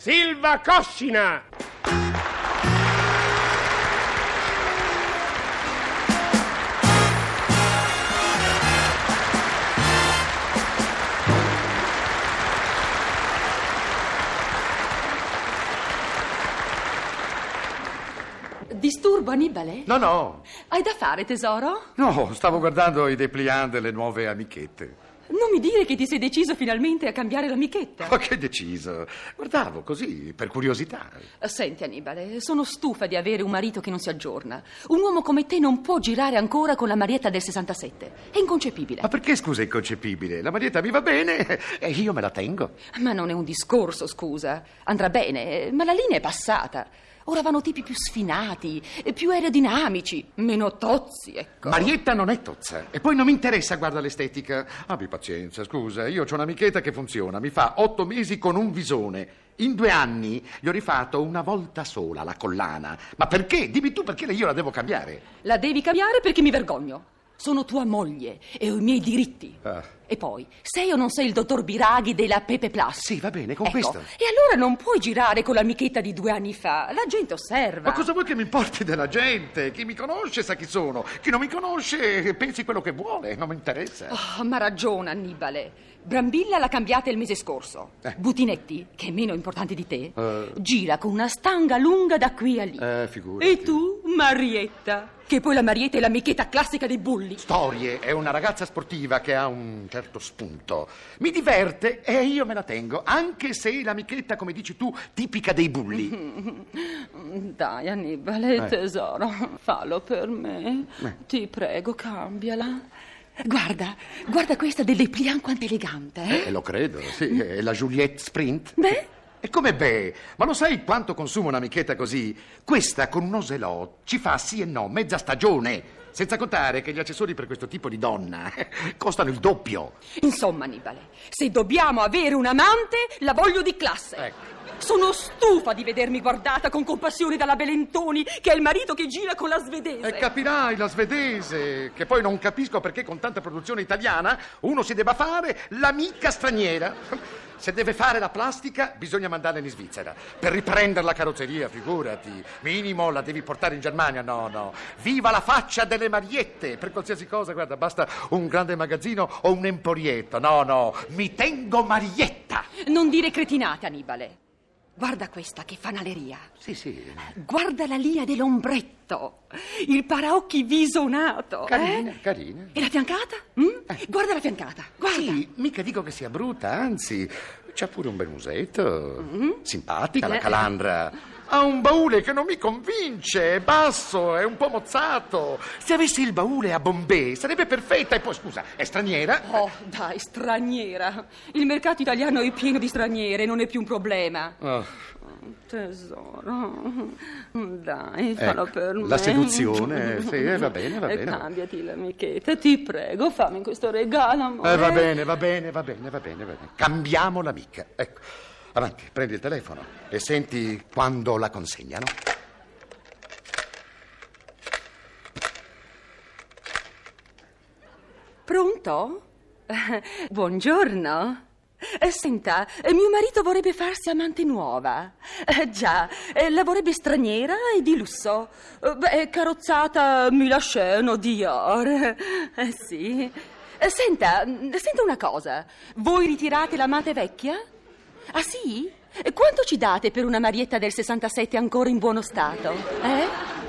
Silva Coscina! Disturbo, Annibale? No, no, Hai da fare, tesoro? no, stavo guardando i dépliant delle nuove amichette. Non mi dire che ti sei deciso finalmente a cambiare l'amichetta. Ma che deciso? Guardavo così, per curiosità. Senti, Annibale, sono stufa di avere un marito che non si aggiorna. Un uomo come te non può girare ancora con la Marietta del 67. È inconcepibile. Ma perché, scusa, è inconcepibile? La Marietta mi va bene e io me la tengo. Ma non è un discorso, scusa. Andrà bene, ma la linea è passata. Ora vanno tipi più sfinati, più aerodinamici, meno tozzi, ecco. Marietta non è tozza. E poi non mi interessa, guarda l'estetica. Abbi pazienza, scusa, io ho un'amichetta che funziona. Mi fa otto mesi con un visone. In due anni gli ho rifatto una volta sola la collana. Ma perché? Dimmi tu perché io la devo cambiare. La devi cambiare perché mi vergogno. Sono tua moglie e ho i miei diritti. Ah. E poi, sei o non sei il dottor Biraghi della Pepe Plus? Sì, va bene, con Ecco, questo. E allora non puoi girare con l'amichetta di due anni fa. La gente osserva. Ma cosa vuoi che mi importi della gente? Chi mi conosce sa chi sono. Chi non mi conosce pensi quello che vuole, non mi interessa. Oh, ma ragiona, Annibale. Brambilla l'ha cambiata il mese scorso. Eh. Butinetti, che è meno importante di te, Eh. gira con una stanga lunga da qui a lì. Eh, figurati. E tu, Marietta, che poi la Marietta è l'amichetta classica dei bulli. Storie, è una ragazza sportiva che ha un certo spunto. Mi diverte e io me la tengo, anche se l'amichetta, come dici tu, tipica dei bulli. Dai, Annibale, Eh. tesoro, fallo per me. Eh. Ti prego, cambiala. Guarda, guarda questa del dépliant quanto elegante, eh? E lo credo, sì, è la Juliette Sprint. Beh, E come beh? Ma lo sai quanto consuma un'amichetta così? Questa con un oselot ci fa sì e no mezza stagione. Senza contare che gli accessori per questo tipo di donna costano il doppio. insomma, Annibale, se dobbiamo avere un amante, la voglio di classe. Ecco. Sono stufa di vedermi guardata con compassione dalla Belentoni, che è il marito che gira con la svedese. E capirai la svedese, che poi non capisco perché con tanta produzione italiana uno si debba fare l'amica straniera. Se deve fare la plastica, bisogna mandarla in Svizzera. Per riprendere la carrozzeria, figurati. Minimo la devi portare in Germania. No, no. Viva la faccia delle mariette! Per qualsiasi cosa, guarda, basta un grande magazzino o un emporietto. No, no. Mi tengo Marietta! Non dire cretinate, Annibale. Guarda questa che fanaleria. Sì, sì. Guarda la linea dell'ombretto. Il paraocchi visonato. Carina, eh? carina. E la fiancata? Mm? Guarda la fiancata. Guarda. Sì, mica dico che sia brutta, anzi, c'ha pure un bel musetto. Simpatica la Eh. calandra. Ha un baule che non mi convince, è basso, è un po' mozzato. Se avessi il baule a Bombay sarebbe perfetta e poi, scusa, è straniera? Oh, dai, straniera. Il mercato italiano è pieno di straniere, non è più un problema. Oh, Tesoro, dai, fallo Ecco, per me. la seduzione, sì, eh, va bene, va bene. cambiati l'amichetta, ti prego, fammi questo regalo, amore. eh, va bene, va bene, va bene, va bene, va bene. Cambiamo l'amica. Ecco, avanti, prendi il telefono e senti quando la consegnano. Pronto? Buongiorno. Eh, Senta, eh, mio marito vorrebbe farsi amante nuova. Eh, già, la vorrebbe straniera e di lusso. Eh, Beh, carrozzata Milasceno Dior. Eh sì. Senta, mm, senta una cosa. Voi ritirate l'amante vecchia? Ah sì? Quanto ci date per una Marietta del 67 ancora in buono stato? Eh?